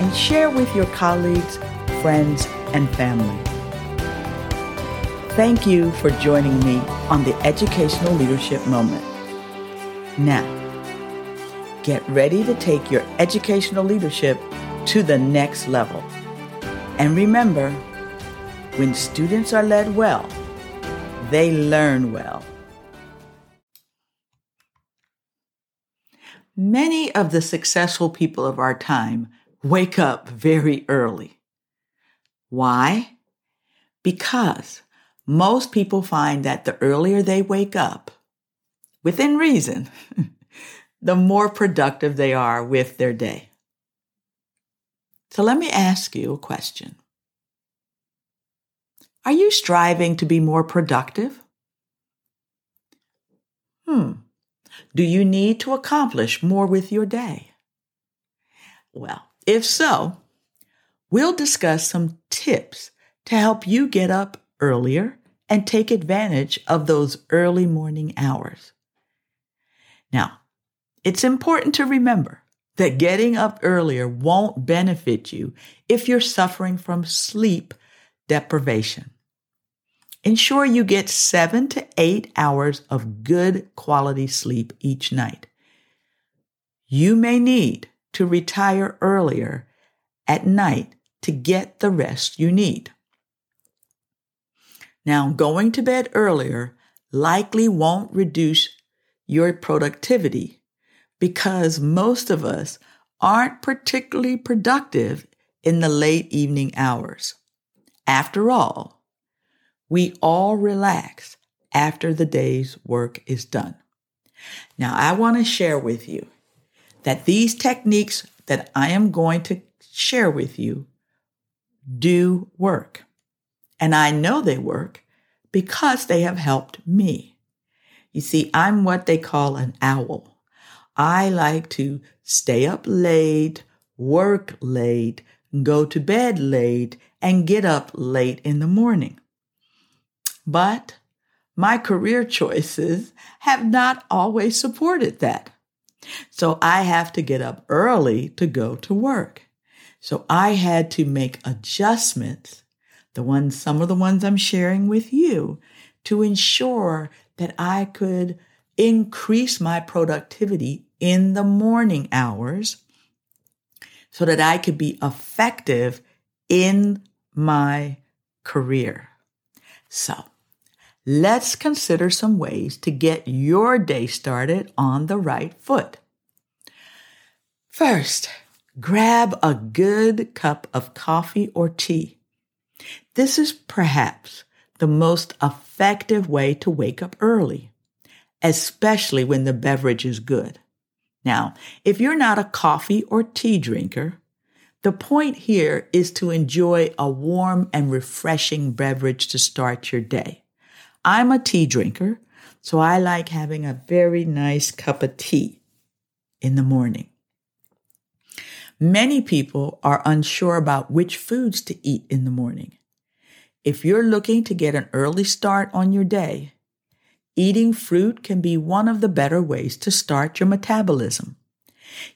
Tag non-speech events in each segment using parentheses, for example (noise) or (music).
and share with your colleagues, friends, and family. Thank you for joining me on the Educational Leadership Moment. Now, get ready to take your educational leadership to the next level. And remember, when students are led well, they learn well. Many of the successful people of our time wake up very early. Why? Because most people find that the earlier they wake up, within reason, (laughs) the more productive they are with their day. So let me ask you a question. Are you striving to be more productive? Hmm. Do you need to accomplish more with your day? Well, if so, we'll discuss some tips to help you get up earlier and take advantage of those early morning hours. Now, it's important to remember that getting up earlier won't benefit you if you're suffering from sleep deprivation. Ensure you get seven to eight hours of good quality sleep each night. You may need to retire earlier at night to get the rest you need. Now, going to bed earlier likely won't reduce your productivity because most of us aren't particularly productive in the late evening hours. After all, we all relax after the day's work is done. Now, I want to share with you that these techniques that I am going to share with you do work. And I know they work because they have helped me. You see, I'm what they call an owl. I like to stay up late, work late, go to bed late, and get up late in the morning. But my career (laughs) choices have not always supported that. So I have to get up early to go to work. So I had to make adjustments, the ones, some of the ones I'm sharing with you, to ensure that I could increase my productivity in the morning hours so that I could be effective in my career. So let's consider some ways to get your day started on the right foot. First, grab a good cup of coffee or tea. This is perhaps the most effective way to wake up early, especially when the beverage is good. Now, if you're not a coffee or tea drinker, the point here is to enjoy a warm and refreshing beverage to start your day. I'm a tea drinker, so I like having a very nice cup of tea in the morning. Many people are unsure about which foods to eat in the morning. If you're looking to get an early start on your day, eating fruit can be one of the better ways to start your metabolism.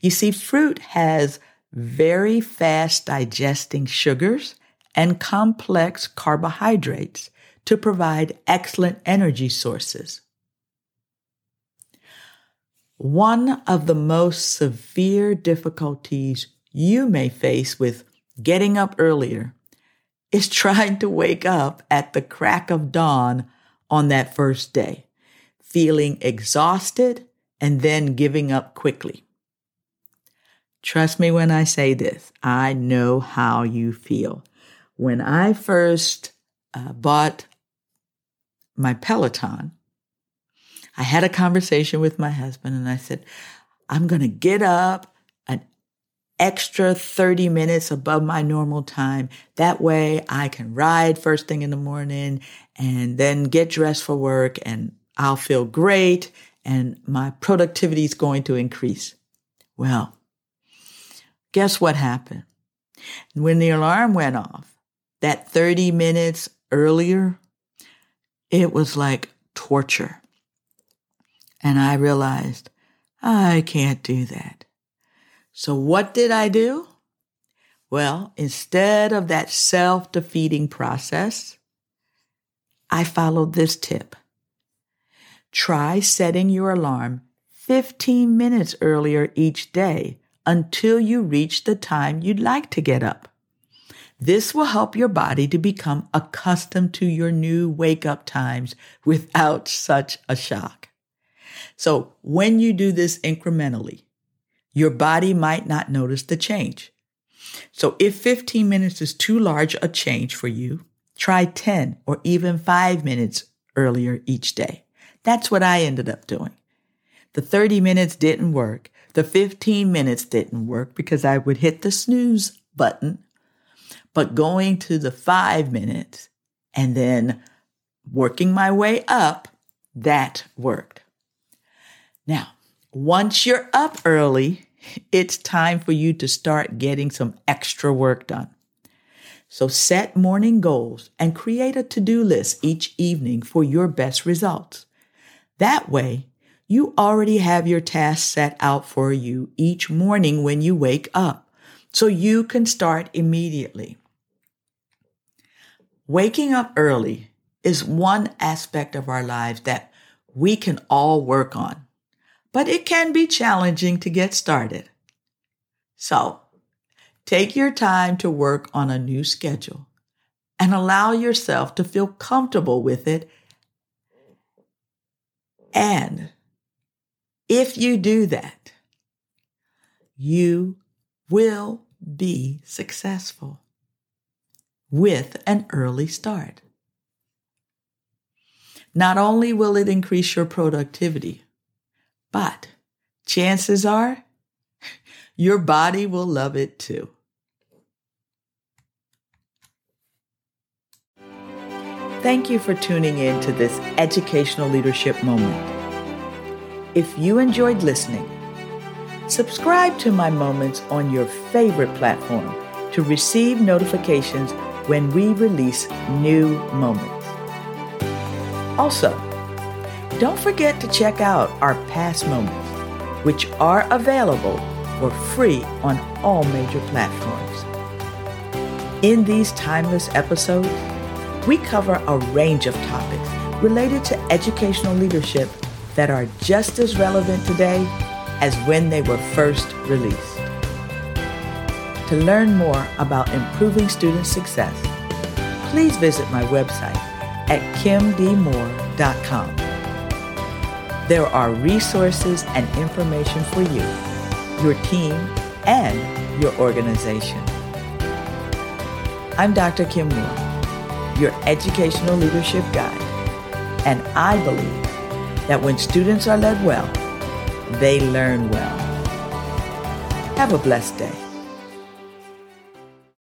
You see, fruit has very fast digesting sugars and complex carbohydrates to provide excellent energy sources. One of the most severe difficulties you may face with getting up earlier is (laughs) trying to wake up at the crack of dawn on that first day, feeling exhausted and then giving up quickly. Trust me when I say this, I know how you feel. When I first uh, bought my Peloton, I had a conversation with my husband and I said, I'm going to get up an extra 30 minutes above my normal time. That way I can ride first thing in the morning and then get dressed for work and I'll feel great and my productivity is going to increase. Well, guess what happened? When the alarm went off, that 30 minutes earlier, it was like torture. And I realized I can't do that. So what did I do? Well, instead of that self defeating process, I followed this tip. Try setting your alarm 15 minutes earlier each day until you reach the time you'd like to get up. This will help your body to become accustomed to your new wake up times without such a shock. So when you do this incrementally, your body might not notice the change. So if 15 minutes is too large a change for you, try 10 or even five minutes earlier each day. That's what I ended up doing. The 30 minutes didn't work. The 15 minutes didn't work because I would hit the snooze button. But going to the five minutes and then working my way up, that worked. Now, once you're up early, it's time for you to start getting some extra work done. So set morning goals and create a to-do list each evening for your best results. That way, you already have your tasks set out for you each morning when you wake up, so you can start immediately. Waking up early is one aspect of our lives that we can all work on but it can be challenging to get started. So take your time to work on a new schedule and allow yourself to feel comfortable with it. And if you do that, you will be successful with an early start. Not only will it increase your productivity, but chances are (laughs) your body will love it too. Thank you for tuning in to this educational leadership moment. If you enjoyed listening, subscribe to my moments on your favorite platform to receive notifications when we release new moments. Also, don't forget to check out our past moments, which are available for free on all major platforms. In these timeless episodes, we cover a range of topics related to educational leadership that are just as relevant today as when they were first released. To learn more about improving student success, please visit my website at kimdmoore.com. There are resources and information for you, your team, and your organization. I'm Dr. Kim Moore, your educational leadership guide, and I believe that when students are led well, they learn well. Have a blessed day.